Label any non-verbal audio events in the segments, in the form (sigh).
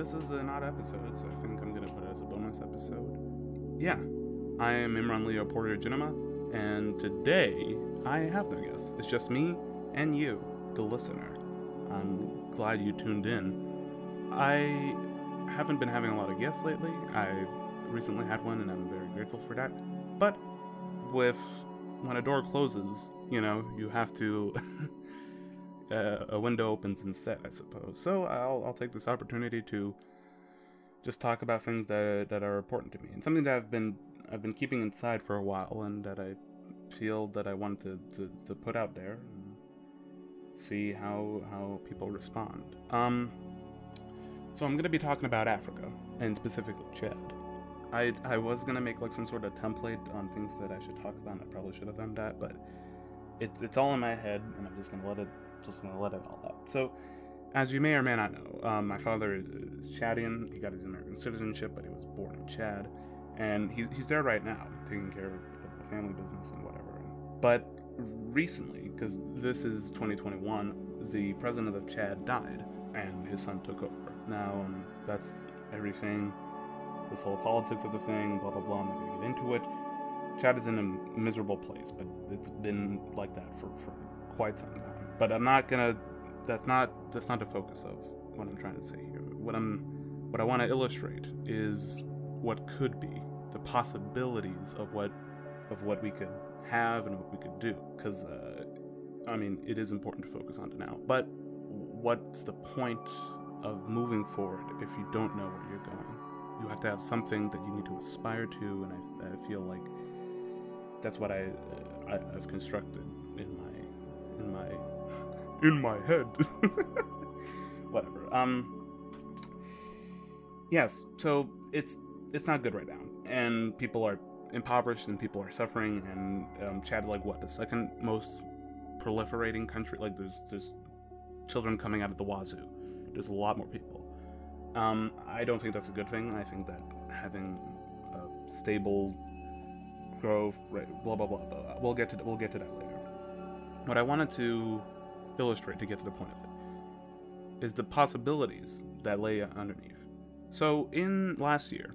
this is an odd episode, so I think I'm gonna put it as a bonus episode. Yeah, I am Imrhane Leo Porter Djonouma, and today I have no guests. It's just me and you, the listener. I'm glad you tuned in. I haven't been having a lot of guests lately. I've recently had one, and I'm very grateful for that. But with when a door closes, you know, you have to. (laughs) uh, a window opens instead, I suppose. So I'll I'll take this opportunity to just talk about things that that are important to me and something that I've been I've been keeping inside for a while and that I feel that I wanted to, to, to put out there and see how how people respond. Um, so I'm gonna be talking about Africa and specifically Chad. I I was gonna make like some sort of template on things that I should talk about. and I probably should have done that, but it's it's all in my head, and I'm just gonna let it just gonna let it all out. So, as you may or may not know, um, my father is Chadian. He got his American citizenship, but he was born in Chad, and he's he's there right now, taking care of the family business and whatever. But recently, because this is 2021, the president of Chad died, and his son took over. Now, um, that's everything. This whole politics of the thing, blah blah blah. I'm not gonna get into it. Chad is in a miserable place, but it's been like that for, for quite some time. But I'm not gonna. That's not that's not the focus of what I'm trying to say here. What I'm what I want to illustrate is what could be the possibilities of what of what we could have and what we could do. Because uh, I mean, it is important to focus on it now. But what's the point of moving forward if you don't know where you're going? You have to have something that you need to aspire to, and I, I feel like that's what I, uh, I I've constructed in my head. (laughs) Whatever. Um. Yes. So it's it's not good right now, and people are impoverished, and people are suffering, and um, Chad is like what the second most proliferating country. Like there's there's children coming out of the wazoo. There's a lot more people. Um, I don't think that's a good thing. I think that having a stable growth, right, blah blah blah blah. We'll get to we'll get to that later. What I wanted to illustrate to get to the point of it is the possibilities that lay underneath. So in last year,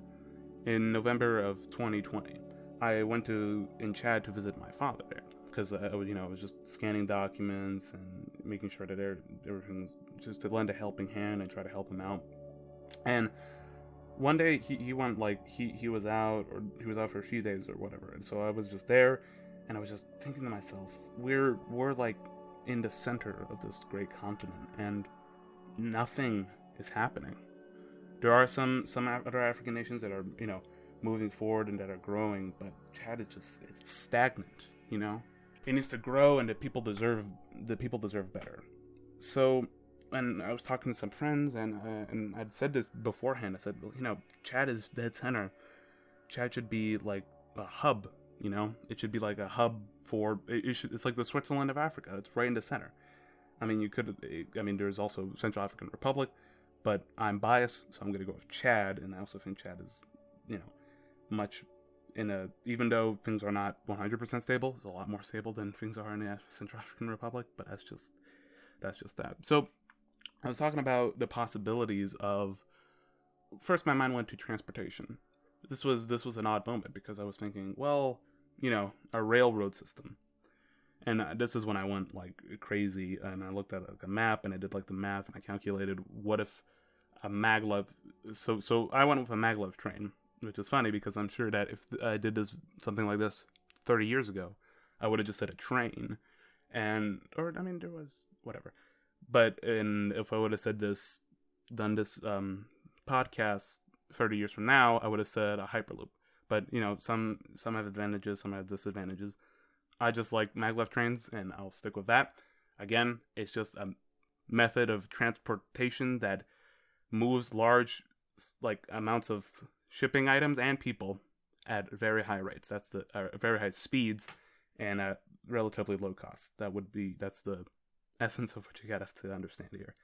in November of 2020, I went to in Chad to visit my father there because I, you know I was just scanning documents and making sure that everything's just to lend a helping hand and try to help him out. And one day he, he went like he, he was out or he was out for a few days or whatever and so i was just there and i was just thinking to myself we're we're like in the center of this great continent and nothing is happening there are some some other african nations that are you know moving forward and that are growing but chad is just it's stagnant you know it needs to grow and the people deserve the people deserve better so and I was talking to some friends, and uh, and I'd said this beforehand. I said, well, you know, Chad is dead center. Chad should be like a hub. You know, it should be like a hub for. It, should. It's like the Switzerland of Africa. It's right in the center. I mean, you could. I mean, there's also Central African Republic, but I'm biased, so I'm going to go with Chad, and I also think Chad is, you know, much in a. Even though things are not 100% stable, it's a lot more stable than things are in the Central African Republic. But that's just that's just that. So I was talking about the possibilities of first my mind went to transportation. This was this was an odd moment because I was thinking, well, you know, a railroad system. And this is when I went like crazy and I looked at like a map and I did like the math and I calculated what if a maglev so so I went with a maglev train, which is funny because I'm sure that if I did this something like this 30 years ago, I would have just said a train and or I mean there was whatever but and if I would have said this, done this um, podcast thirty years from now, I would have said a hyperloop. But you know, some some have advantages, some have disadvantages. I just like maglev trains, and I'll stick with that. Again, it's just a method of transportation that moves large like amounts of shipping items and people at very high rates. That's the uh, very high speeds and at relatively low cost. That would be that's the essence of what you got to understand here.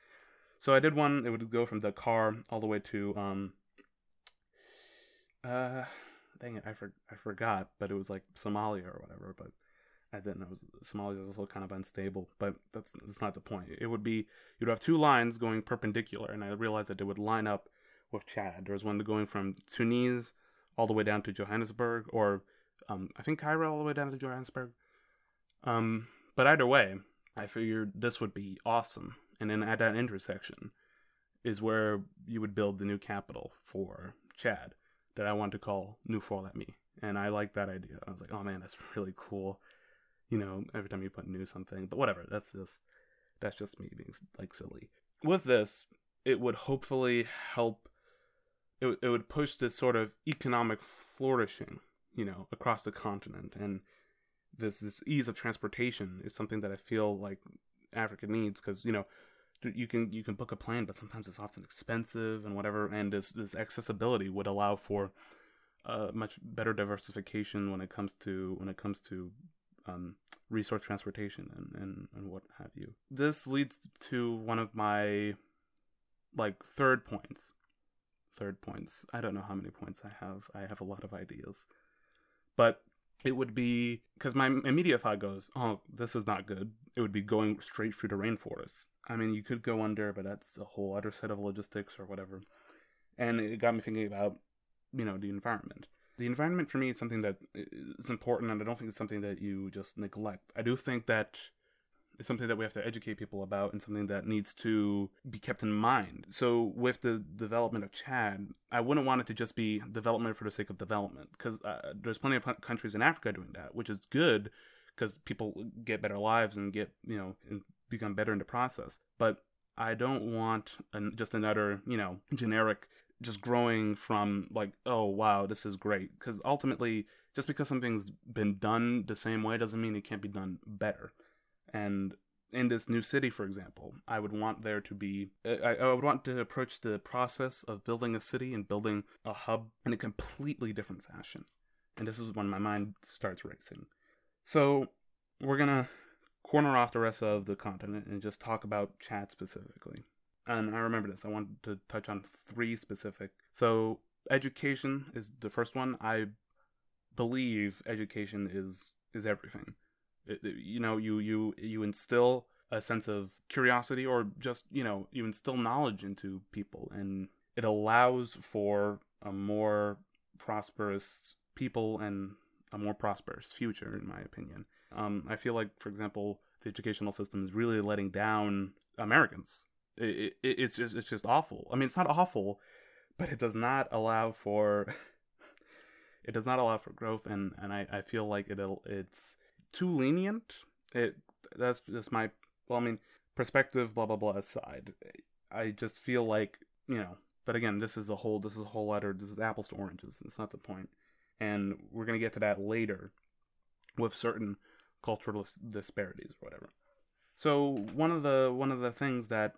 So I did one. It would go from Dakar all the way to um. Uh, dang it, I for, I forgot, but it was like Somalia or whatever. But I didn't know Somalia was also kind of unstable. But that's that's not the point. It would be you'd have two lines going perpendicular, and I realized that they would line up with Chad. There was one going from Tunis all the way down to Johannesburg, or um, I think Cairo all the way down to Johannesburg. Um, but either way, I figured this would be awesome. And then at that intersection is where you would build the new capital for Chad that I want to call New Fort-Lamy. And I like that idea. I was like, oh man, that's (laughs) really cool. You know, every time you put new something, but whatever. That's just that's just me being like silly. With this, it would hopefully help. It it would push this sort of economic flourishing, you know, across the continent, and this this ease of transportation is something that I feel like Africa needs because you know you can you can book a plane, but sometimes it's often expensive and whatever. And this this accessibility would allow for uh, much better diversification when it comes to when it comes to um, resource transportation and, and and what have you. This leads to one of my like third points. Third points. I don't know how many points I have. I have a lot of ideas, but it would be because my immediate thought goes, "Oh, this is not good." It would be going straight through the rainforest. I mean, you could go under, but that's a whole other set of logistics or whatever. And it got me thinking about, you know, the environment. The environment for me is something that is important, and I don't think it's something that you just neglect. I do think that is something that we have to educate people about and something that needs to be kept in mind. So, with the development of Chad, I wouldn't want it to just be development for the sake of development because uh, there's plenty of countries in Africa doing that, which is good because people get better lives and get, you know, and become better in the process. But I don't want an, just another, you know, generic just growing from like, oh, wow, this is great. Because ultimately, just because something's been done the same way doesn't mean it can't be done better. And in this new city, for example, I would want there to be, I, I, would want to approach the process of building a city and building a hub in a completely different fashion. And this is when my mind starts racing. So we're going to corner off the rest of the continent and just talk about Chad specifically. And I remember this, I wanted to touch on three specific. So education is the first one. I believe education is is everything you know, you you you instill a sense of curiosity, or just you know, you instill knowledge into people, and it allows for a more prosperous people and a more prosperous future, in my opinion. Um, I feel like, for example, the educational system is really letting down Americans. It, it, it's just it's just awful. I mean, it's not awful, but it does not allow for (laughs) it does not allow for growth, and and I, I feel like it it's too lenient. It that's just my well, I mean, perspective, blah blah blah aside. I just feel like you know. But again, this is a whole this is a whole other this is apples to oranges. It's not the point, and we're gonna get to that later with certain cultural disparities or whatever. So one of the one of the things that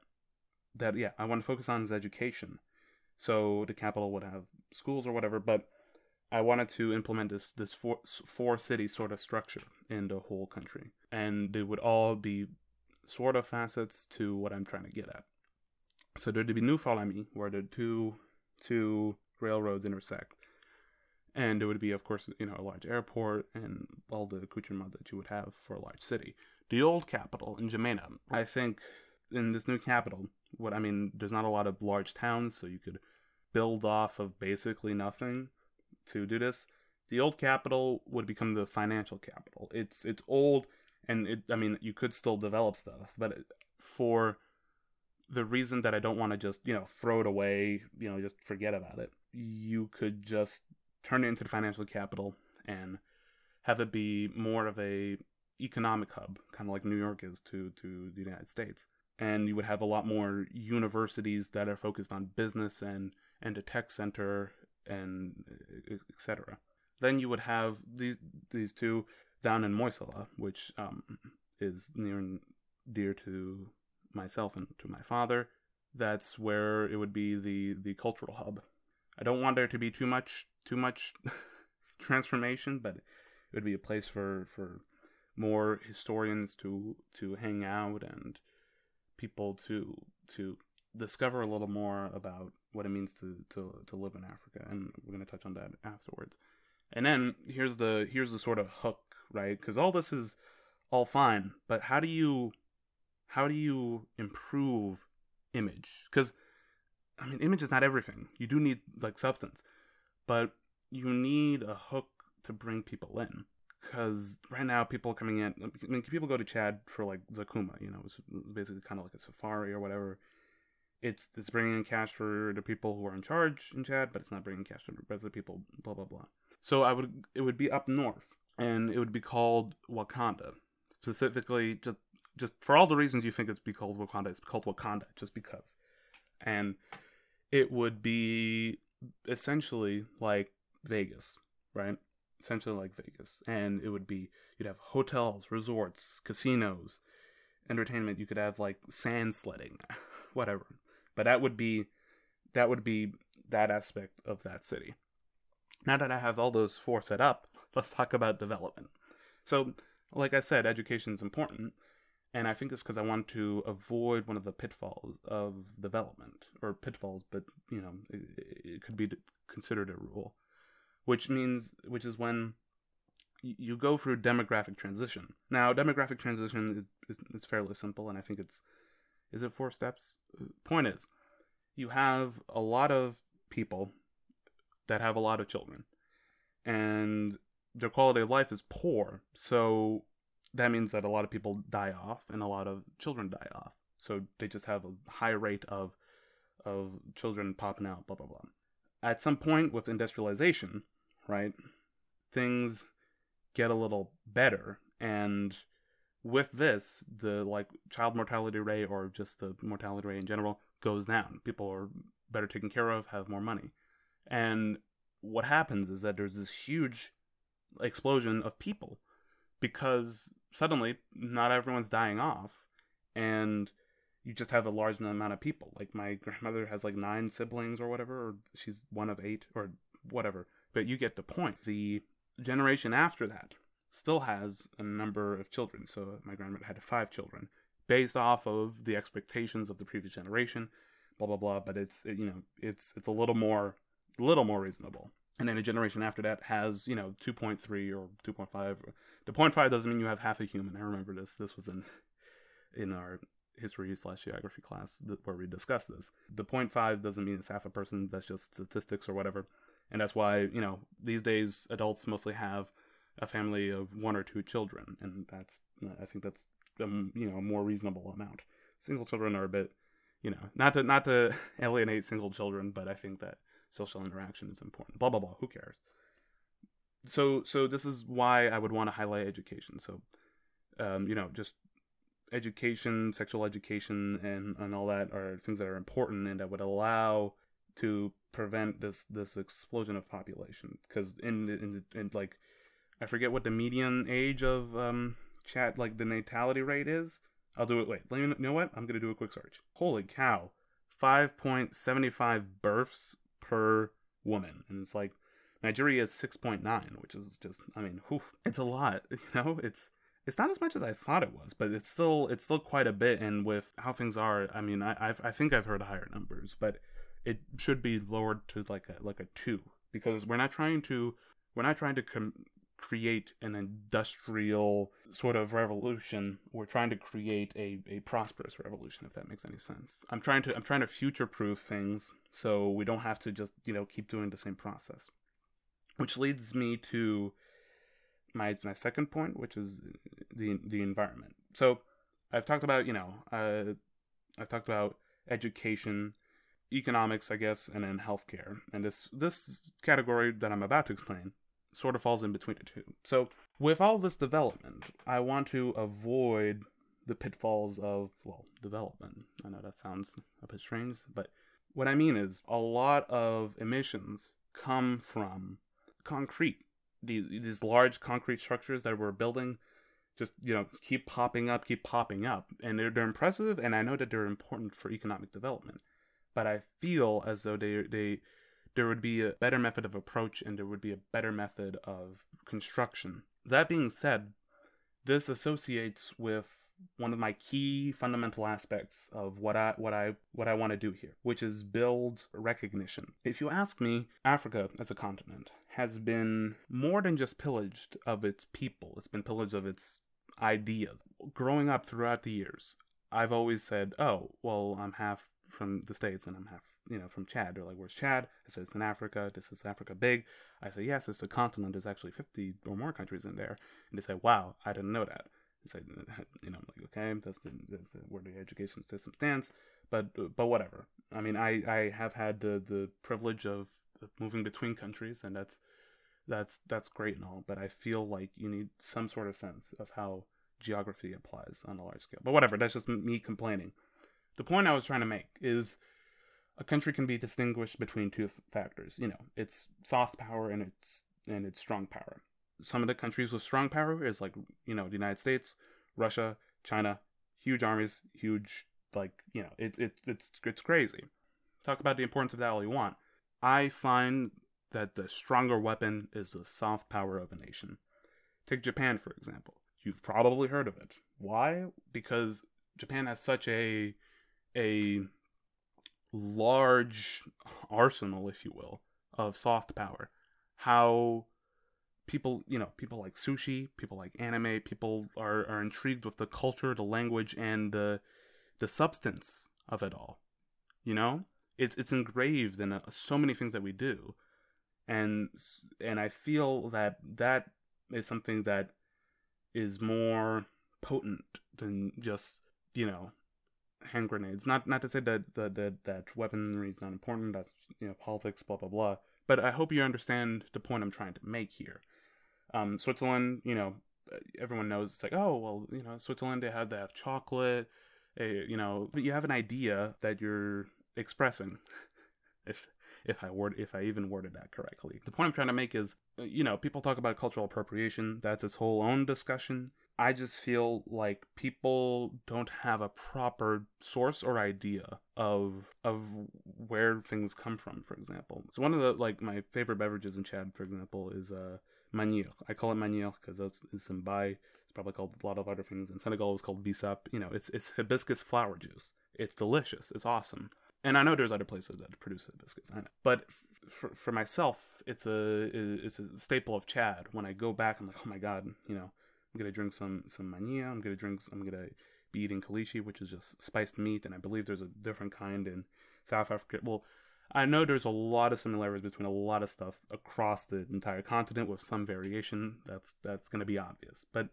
that yeah I want to focus on is education. So the capital would have schools or whatever, but I wanted to implement this this four four city sort of structure in the whole country, and they would all be sort of facets to what I'm trying to get at. So there'd be New Fort-Lamy, where the two two railroads intersect, and there would be, of course, you know, a large airport and all the accoutrement that you would have for a large city. The old capital in N'Djamena, I think, in this new capital, what I mean, there's not a lot of large towns, so you could build off of basically nothing to do this. The old capital would become the financial capital. It's it's old, and it. I mean, you could still develop stuff, but for the reason that I don't want to just you know throw it away, you know, just forget about it. You could just turn it into the financial capital and have it be more of a economic hub, kind of like New York is to to the United States. And you would have a lot more universities that are focused on business and and a tech center and etc. Then you would have these these two down in Moïssala, which um, is near and dear to myself and to my father. That's where it would be the the cultural hub. I don't want there to be too much too much (laughs) transformation, but it would be a place for for more historians to to hang out and people to to discover a little more about what it means to to to live in Africa, and we're gonna touch on that afterwards. And then here's the here's the sort of hook, right? Because all this is all fine, but how do you how do you improve image? Because I mean, image is not everything. You do need like substance, but you need a hook to bring people in. Because right now, people are coming in. I mean, people go to Chad for like Zakouma. You know, it's, it's basically kind of like a safari or whatever. It's it's bringing in cash for the people who are in charge in Chad, but it's not bringing cash to the rest of the people. Blah blah blah. So I would it would be up north, and it would be called Wakanda, specifically just just for all the reasons you think it's be called Wakanda. It's called Wakanda just because, and it would be essentially like Vegas, right? Essentially like Vegas, and it would be you'd have hotels, resorts, casinos, entertainment. You could have like sand sledding, (laughs) whatever. But that would be that would be that aspect of that city. Now that I have all those four set up, (laughs) let's talk about development. So, like I said, education is important, and I think it's because I want to avoid one of the pitfalls of development, or pitfalls, but you know, it, it could be considered a rule, which means, which is when you go through demographic transition. Now, demographic transition is, is, is fairly simple, and I think it's is it four steps? Point is, you have a lot of people that have a lot of children, and their quality of life is poor. So that means that a lot of people die off, and a lot of children die off. So they just have a high rate of of children popping out. Blah blah blah. At some point with industrialization, right, things get a little better, and with this, the like child mortality rate or just the mortality rate in general goes down. People are better taken care of, have more money. And what happens is that there's this huge explosion of people because suddenly not everyone's dying off and you just have a large amount of people. Like my grandmother has like nine siblings or whatever, or she's one of eight or whatever. But you get the point. The generation after that still has a number of children. So my grandmother had five children based off of the expectations of the previous generation, blah blah blah. But it's you know it's it's a little more little more reasonable. And then a generation after that has you know 2.3 or 2.5. The 0.5 doesn't mean you have half a human. I remember this. This was in in our history slash geography class where we discussed this. The 0.5 doesn't mean it's half a person. That's just statistics or whatever. And that's why you know these days adults mostly have a family of one or two children, and that's I think that's you know a more reasonable amount. Single children are a bit, you know, not to not to (laughs) alienate single children, but I think that social interaction is important. Blah blah blah. Who cares? So so this is why I would want to highlight education. So, um, you know, just education, sexual education, and and all that are things that are important and that would allow to prevent this this explosion of population because in, in in like I forget what the median age of um, Chad, like the natality rate is. I'll do it. Wait, let me, you know what? I'm gonna do a quick search. Holy cow, five point seventy five births per woman, and it's like Nigeria is six point nine, which is just, I mean, whew, it's a lot. (laughs) You know, it's it's not as much as I thought it was, but it's still it's still quite a bit. And with how things are, I mean, I I've, I think I've heard higher numbers, but it should be lowered to like a like a two because we're not trying to we're not trying to com- create an industrial sort of revolution. We're trying to create a, a prosperous revolution, if that makes any sense. I'm trying to I'm trying to future proof things so we don't have to just, you know, keep doing the same process. Which leads me to my my second point, which is the the environment. So I've talked about, you know, uh, I've talked about education, economics, I guess, and then healthcare. And this this category that I'm about to explain sort of falls in between the two. So, with all this development, I want to avoid the pitfalls of, well, development. I know that sounds a bit strange, but what I mean is a lot of emissions come from concrete. These, large concrete structures that we're building just, you know, keep popping up, keep popping up. And they're, they're impressive, and I know that they're important for economic development. But I feel as though they, they, there would be a better method of approach and there would be a better method of construction. That being said, this associates with one of my key fundamental aspects of what I what I what I want to do here, which is build recognition. If you ask me, Africa as a continent has been more than just pillaged of its people. It's been pillaged of its ideas. Growing up throughout the years, I've always said, "Oh, well, I'm half from the states and I'm half you know, from Chad. They're like, "Where's Chad?" I said, "It's in Africa. This is Africa big." I say, "Yes, it's a continent. There's actually 50 or more countries in there." And they say, "Wow, I didn't know that." I said, (laughs) "You know, I'm like, okay, that's the, that's the, where the education system stands." But but whatever. I mean, I I have had the the privilege of, of moving between countries, and that's that's that's great and all. But I feel like you need some sort of sense of how geography applies on a large scale. But whatever. That's just me complaining. The point I was trying to make is a country can be distinguished between two factors. You know, its soft power and its and its strong power. Some of the countries with strong power is like you know the United States, Russia, China, huge armies, huge like you know it's it's it's it's crazy. Talk about the importance of that all you want. I find that the stronger weapon is the soft power of a nation. Take Japan for example. You've probably heard of it. Why? Because Japan has such a a large arsenal, if you will, of soft power. How people, you know, people like sushi, people like anime, people are, are intrigued with the culture, the language, and the the substance of it all. You know, it's it's engraved in uh, so many things that we do, and and I feel that that is something that is more potent than just you know hand grenades. Not not to say that that that, that weaponry is not important. That's you know politics, blah blah blah. But I hope you understand the point I'm trying to make here. Um, Switzerland, you know, everyone knows it's like, oh well, you know, Switzerland they have they have chocolate. A, you know, you have an idea that you're expressing. (laughs) if if I word if I even worded that correctly. The point I'm trying to make is, you know, people talk about cultural appropriation. That's its whole own discussion. I just feel like people don't have a proper source or idea of of where things come from. For example, so one of the like my favorite beverages in Chad, for example, is uh manioc. I call it manioc because it's, it's in Bai. It's probably called a lot of other things. In Senegal, it's called bisap. You know, it's it's hibiscus flower juice. It's delicious. It's awesome. And I know there's other places that produce hibiscus. I know, but for for myself, it's a it's a staple of Chad. When I go back, I'm like, oh my god, you know I'm gonna drink some some mania. I'm gonna drink. I'm gonna be eating kalishi, which is just spiced meat, and I believe there's a different kind in South Africa. Well, I know there's a lot of similarities between a lot of stuff across the entire continent with some variation. That's that's gonna be obvious, but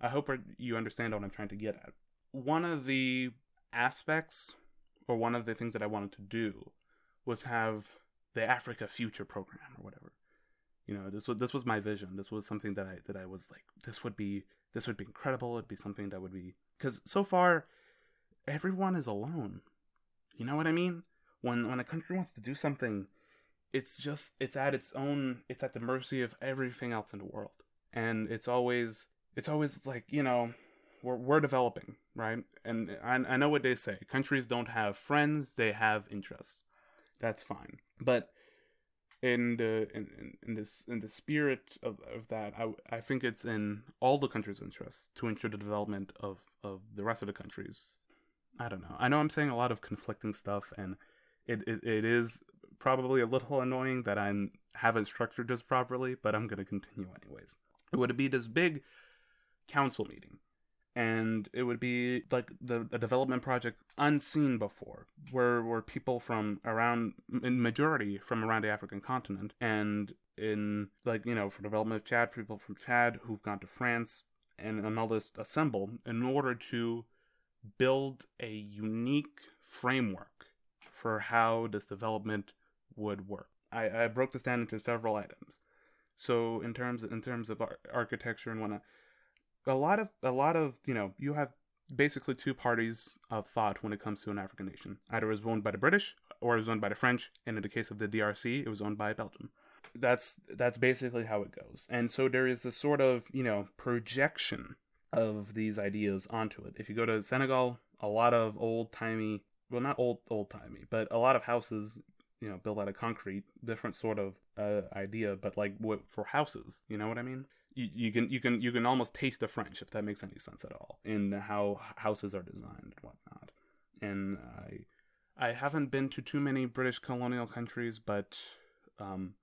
I hope you understand what I'm trying to get at. One of the aspects, or one of the things that I wanted to do, was have the Africa Future program or whatever you know this was this was my vision. This was something that i that i was like this would be this would be incredible. It'd be something that would be because so far everyone is alone. You know what i mean? When when a country wants to do something it's just it's at its own it's at the mercy of everything else in the world. And it's always it's always like you know we're, we're developing right? And I, I know what they say countries don't have friends they have interests. That's fine. But in the in, in this in the spirit of, of that I, I think it's in all the countries' interests to ensure the development of, of the rest of the countries. I don't know. I know i'm saying a lot of conflicting stuff and it, it, it is probably a little annoying that i haven't structured this properly but i'm going to continue anyways. It would be this big council meeting and it would be like the a development project unseen before where where people from around in majority from around the african continent and in like you know for development of chad people from chad who've gone to france and, and all this assemble in order to build a unique framework for how this development would work. I, I broke this down into several items. So in terms in terms of ar- architecture and whatnot a lot of a lot of you know you have basically two parties of thought when it comes to an African nation. Either it was owned by the British or it was owned by the French, and in the case of the DRC, it was owned by Belgium. That's that's basically how it goes. And so there is this sort of you know projection of these ideas onto it. If you go to Senegal, a lot of old timey, well not old old timey, but a lot of houses you know built out of concrete, different sort of uh, idea, but like what for houses. You know what I mean? You, you can you can you can almost taste the French if that makes any sense at all in how houses are designed and whatnot. And I I haven't been to too many British colonial countries, but um,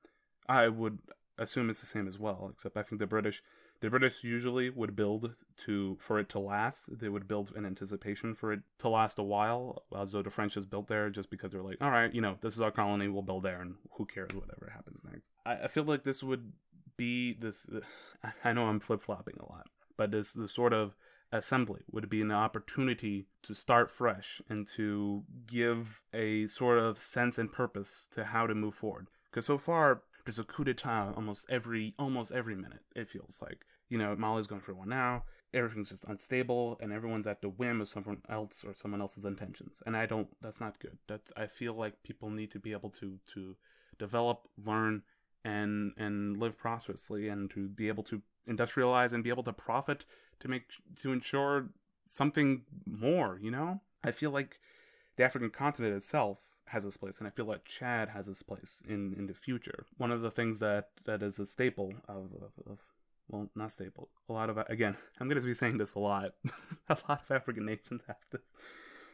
I would assume it's the same as well. Except I think the British The British usually would build to for it to last. They would build in anticipation for it to last a while, as though the French just built there just because they're like, all right, you know, this is our colony, we'll build there, and who cares whatever happens next. I, I feel like this would be this. (sighs) I know I'm flip flopping a lot, but this the sort of assembly would be an opportunity to start fresh and to give a sort of sense and purpose to how to move forward. Because so far, there's a coup d'état almost every almost every minute. It feels like you know Mali's going for one now. Everything's just unstable, and everyone's at the whim of someone else or someone else's intentions. And I don't. That's not good. That's. I feel like people need to be able to to develop, learn, and and live prosperously, and to be able to industrialize and be able to profit to make to ensure something more. You know, I feel like the African continent itself has its place, and I feel like Chad has its place in in the future. One of the things that that is a staple of, of, of well, not staple. A lot of again, (laughs) I'm going to be saying this a lot. (laughs) a lot of African nations have this,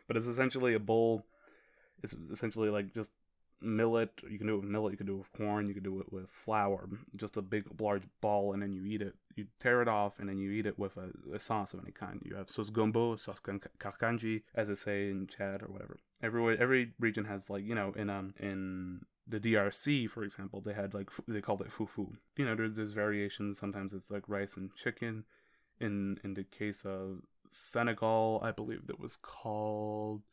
but it's essentially a bowl. It's essentially like just millet. You can do it with millet. You can do it with corn. You can do it with flour. Just a big, large ball, and then you eat it. You tear it off, and then you eat it with a, a sauce of any kind. You have sauce gombo, sauce karkanji, as they say in Chad or whatever. Every every region has like you know in um in the DRC, for example, they had like they called it fufu. You know, there's there's variations. Sometimes it's like rice and chicken. In in the case of Senegal, I believe that was called.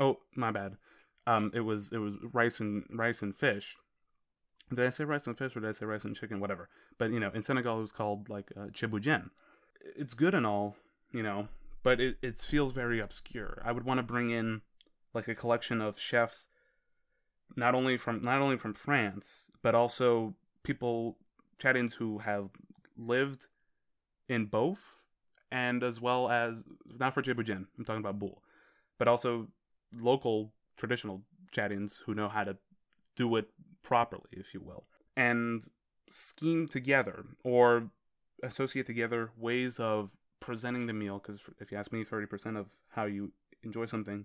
Oh, my bad. Um, it was it was rice and rice and fish. Did I say rice and fish or did I say rice and chicken? Whatever. But you know, in Senegal it was called like uh, ceebu It's good and all, you know, but it it feels very obscure. I would want to bring in like a collection of chefs, not only from not only from France, but also people Chadians who have lived in both, and as well as not for ceebu I'm talking about boule, but also local traditional Chadians who know how to do it properly, if you will, and scheme together or associate together ways of presenting the meal. Because if you ask me, 30% of how you enjoy something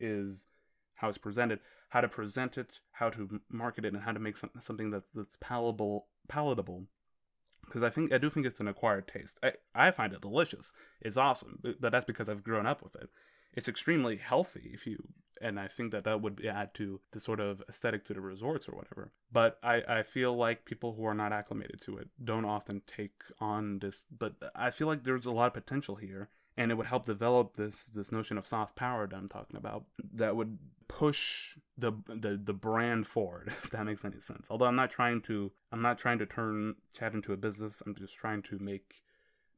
is how it's presented, how to present it, how to market it, and how to make something that's that's palatable. Palatable. Because I think I do think it's an acquired taste. I, I find it delicious. It's awesome, but that's because I've grown up with it it's extremely healthy if you and I think that that would add to the sort of aesthetic to the resorts or whatever. But I, I feel like people who are not acclimated to it don't often take on this. But I feel like there's a lot of potential here, and it would help develop this this notion of soft power that I'm talking about that would push the the the brand forward (laughs) if that makes any sense. Although I'm not trying to I'm not trying to turn Chad into a business. I'm just trying to make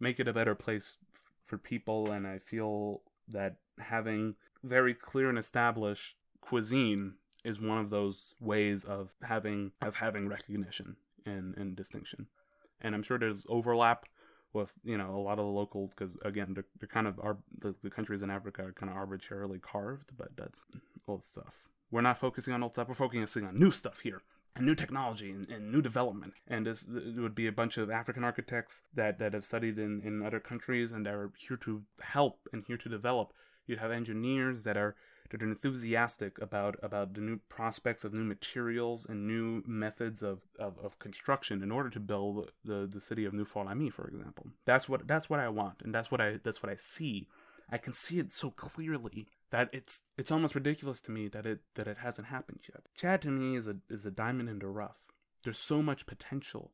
make it a better place for people, and I feel that having very clear and established cuisine is one of those ways of having of having recognition and, and distinction. And I'm sure there's overlap with you know a lot of the local because again they're, they're kind of our the, the countries in Africa are kind of arbitrarily carved, but that's old stuff. We're not focusing on old stuff. We're focusing on new stuff here and new technology and, and, new development. And this it would be a bunch of African architects that, that have studied in, in other countries and are here to help and here to develop You'd have engineers that are that are enthusiastic about about the new prospects of new materials and new methods of, of, of construction in order to build the, the city of New Fort-Lamy, for example. That's what that's what I want, and that's what I that's what I see. I can see it so clearly that it's it's almost ridiculous to me that it that it hasn't happened yet. Chad to me is a is a diamond in the rough. There's so much potential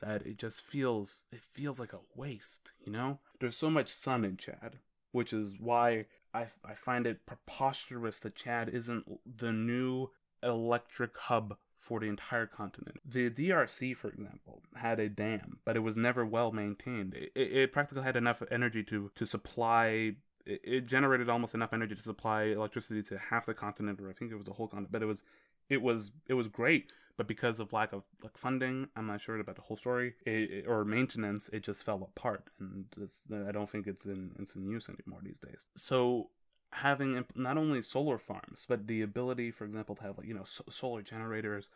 that it just feels it feels like a waste, you know? There's so much sun in Chad, which is why I, I find it preposterous that Chad isn't the new electric hub for the entire continent. The DRC, for example, had a dam, but it was never well maintained. It, it practically had enough energy to, to supply. It, generated almost enough energy to supply electricity to half the continent, or I think it was the whole continent. But it was, it was, it was great but because of lack of like funding, I'm not sure about the whole story it, or maintenance. It just fell apart, and I don't think it's in it's in use anymore these days. So having not only solar farms, but the ability, for example, to have like you know so- solar generators,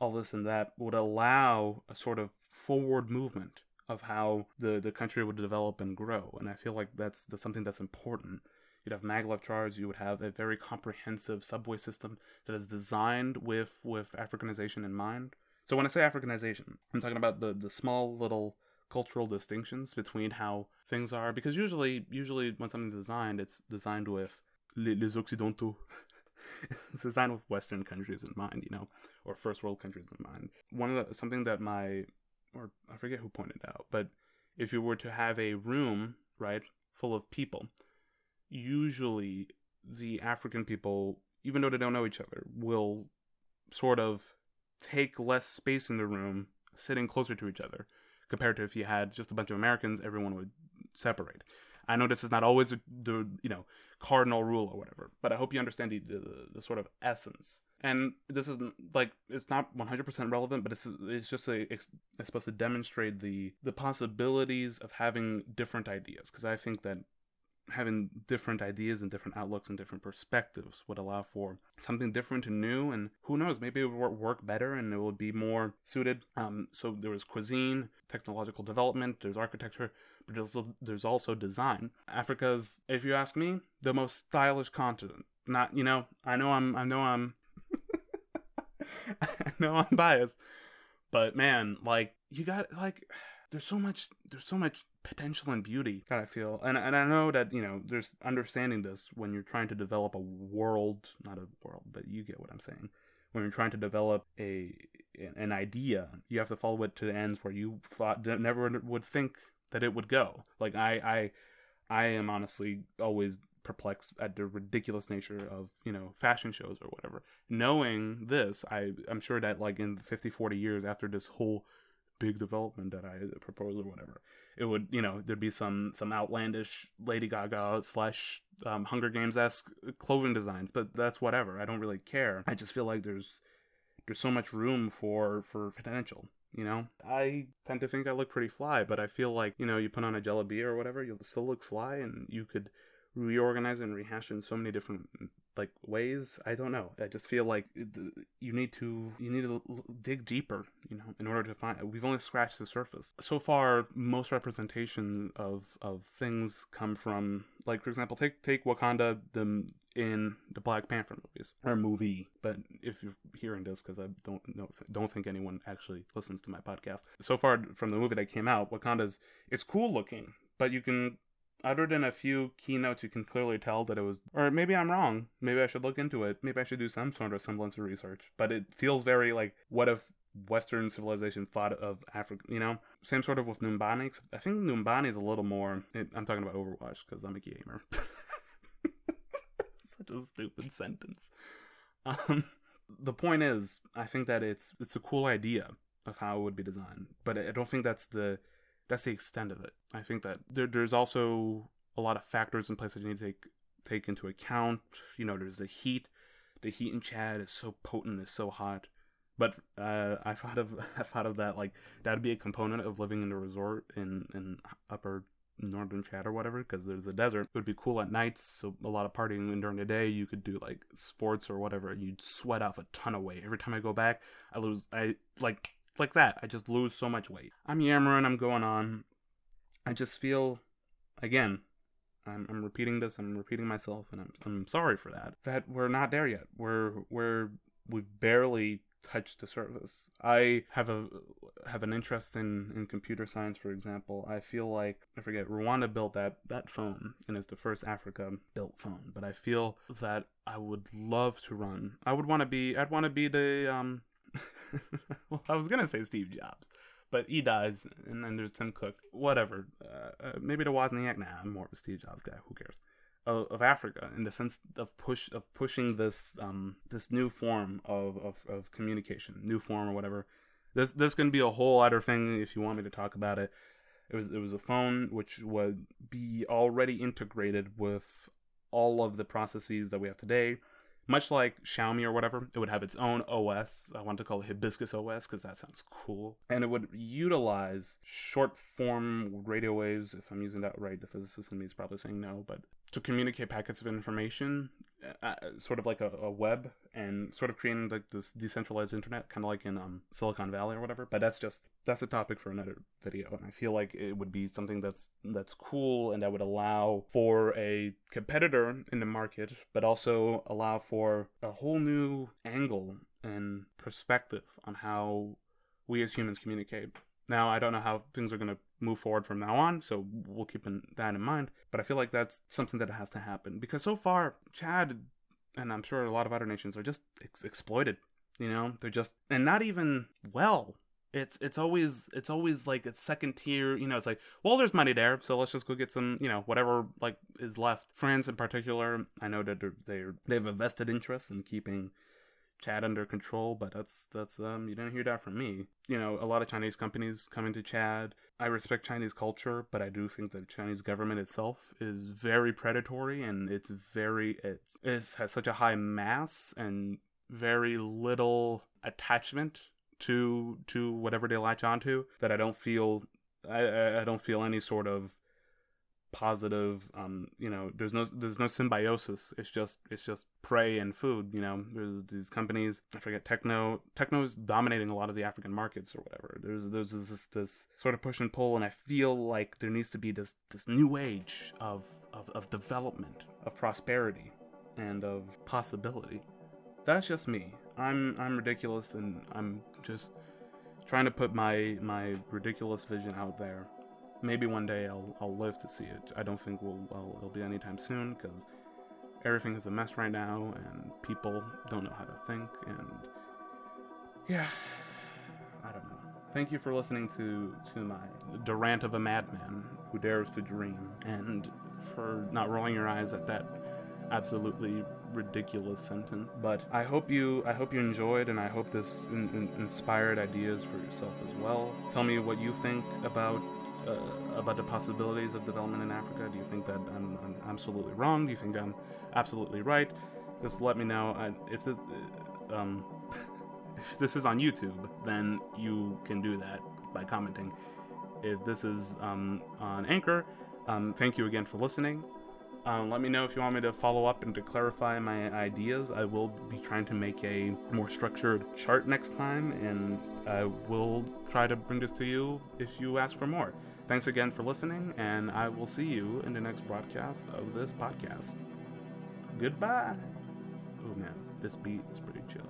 all this and that would allow a sort of forward movement of how the the country would develop and grow. And I feel like that's that's something that's important You'd have maglev charts. You would have a very comprehensive subway system that is designed with with Africanization in mind. So when I say Africanization, I'm talking about the the small little cultural distinctions between how things are because usually usually when something's designed it's designed with les occidentaux (laughs) it's designed with western countries in mind you know or first world countries in mind one of the something that my or i forget who pointed out but if you were to have a room right full of people usually the african people even though they don't know each other will sort of take less space in the room sitting closer to each other compared to if you had just a bunch of Americans, everyone would separate. I know this is not always the, you know cardinal rule or whatever, but I hope you understand the, the, the sort of essence. And this is like it's not 100% relevant, but it's it's just a it's supposed to demonstrate the the possibilities of having different ideas because I think that having different ideas and different outlooks and different perspectives would allow for something different and new and who knows maybe it would work better and it would be more suited. Um, so there was cuisine technological development there's architecture but there's also, there's also design. Africa's if you ask me the most stylish continent. Not you know i know i'm i know i'm (laughs) i know i'm biased but man like you got like there's so much there's so much potential and beauty that I feel. And and I know that, you know, there's understanding this when you're trying to develop a world, not a world, but you get what I'm saying. When you're trying to develop a an idea, you have to follow it to the ends where you thought never would think that it would go. Like I I I am honestly always perplexed at the ridiculous nature of you know fashion shows or whatever knowing this i i'm sure that like in 50 40 years after this whole big development that I propose or whatever. It would, you know, there'd be some some outlandish Lady Gaga slash um, Hunger Games esque clothing designs, but that's whatever. I don't really care. I just feel like there's there's so much room for for potential. You know, I tend to think I look pretty fly, but I feel like you know, you put on a jelly or whatever, you'll still look fly, and you could reorganize and rehash in so many different like ways i don't know. I just feel like you need to you need to dig deeper you know in order to find we've only scratched the surface. So far most representation of of things come from like for example take take wakanda the in the black panther movies or movie but if you're hearing this because i don't know don't think anyone actually listens to my podcast. So far from the movie that came out wakanda's it's cool looking but you can other than a few keynotes, you can clearly tell that it was, or maybe I'm wrong. Maybe I should look into it. Maybe I should do some sort of semblance of research. But it feels very like, what if Western civilization thought of Africa? You know, same sort of with Numbani. I think Numbani is a little more. I'm talking about Overwatch because I'm a gamer. (laughs) Such a stupid sentence. Um, the point is, I think that it's it's a cool idea of how it would be designed, but I don't think that's the that's the extent of it. I think that there, there's also a lot of factors in place that you need to take take into account. You know, there's the heat. The heat in Chad is so potent, it's so hot. But uh, I thought of (laughs) I thought of that like that'd be a component of living in a resort in in upper northern Chad or whatever because there's a desert. It would be cool at nights, so a lot of partying. And during the day, you could do like sports or whatever. You'd sweat off a ton of weight. Every time I go back, I lose. I like like that. I just lose so much weight. I'm yammering, I'm going on. I just feel, again, I'm, I'm repeating this, I'm repeating myself, and I'm, I'm sorry for that. That we're not there yet. We're, we're, we've barely touched the surface. I have a have an interest in, in computer science, for example. I feel like I forget Rwanda built that that phone, and it's the first Africa built phone. But I feel that I would love to run. I would want to be. I'd want to be the um (laughs) well, I was gonna say Steve Jobs, but he dies, and then there's Tim Cook. Whatever. Uh, uh, maybe the Wozniak. Nah, I'm more of a Steve Jobs guy. Who cares? Of, of Africa, in the sense of push of pushing this um this new form of, of, of communication, new form or whatever. This this can be a whole other thing if you want me to talk about it. It was it was a phone which would be already integrated with all of the processes that we have today much like Xiaomi or whatever, it would have its own OS. I want to call it Hibiscus OS because that sounds cool. And it would utilize short form radio waves, if I'm using that right. The physicist in me is probably saying no, but to communicate packets of information, uh, uh, sort of like a, a, web, and sort of creating like this decentralized internet, kind of like in um, Silicon Valley or whatever. But that's just that's a topic for another video, and I feel like it would be something that's that's cool and that would allow for a competitor in the market, but also allow for a whole new angle and perspective on how we as humans communicate Now, I don't know how things are going to move forward from now on, so we'll keep in, that in mind. But I feel like that's something that has to happen because so far, Chad and I'm sure a lot of other nations are just ex- exploited. You know, they're just and not even well. It's it's always it's always like a second tier. You know, it's like well, there's money there, so let's just go get some. You know, whatever like is left. France in particular, I know that they're, they're they have a vested interest in keeping Chad under control, but that's that's um you didn't hear that from me. You know, a lot of Chinese companies come into Chad. I respect Chinese culture, but I do think that the Chinese government itself is very predatory and it's very it is has such a high mass and very little attachment to to whatever they latch onto that I don't feel I I don't feel any sort of positive um you know there's no there's no symbiosis it's just it's just prey and food you know there's these companies i forget Tecno Tecno is dominating a lot of the african markets or whatever there's there's this, this sort of push and pull and i feel like there needs to be this this new age of of, of development of prosperity and of possibility. That's just me. I'm I'm ridiculous and I'm just trying to put my my ridiculous vision out there. Maybe one day I'll I'll live to see it. I don't think we'll I'll, it'll be anytime soon because everything is a mess right now and people don't know how to think and yeah, I don't know. Thank you for listening to to my Durant of a madman who dares to dream and for not rolling your eyes at that absolutely ridiculous sentence. But I hope you I hope you enjoyed, and I hope this in, in, inspired ideas for yourself as well. Tell me what you think about. Uh, about the possibilities of development in Africa. Do you think that I'm, I'm, absolutely wrong? Do you think I'm absolutely right? Just let me know. I, if this uh, um, (laughs) if this is on YouTube, then you can do that by commenting. If this is um, on Anchor, um, thank you again for listening. Um, let me know if you want me to follow up and to clarify my ideas. I will be trying to make a more structured chart next time, and I will try to bring this to you if you ask for more. Thanks again for listening, and I will see you in the next broadcast of this podcast. Goodbye. Oh man, this beat is pretty chill.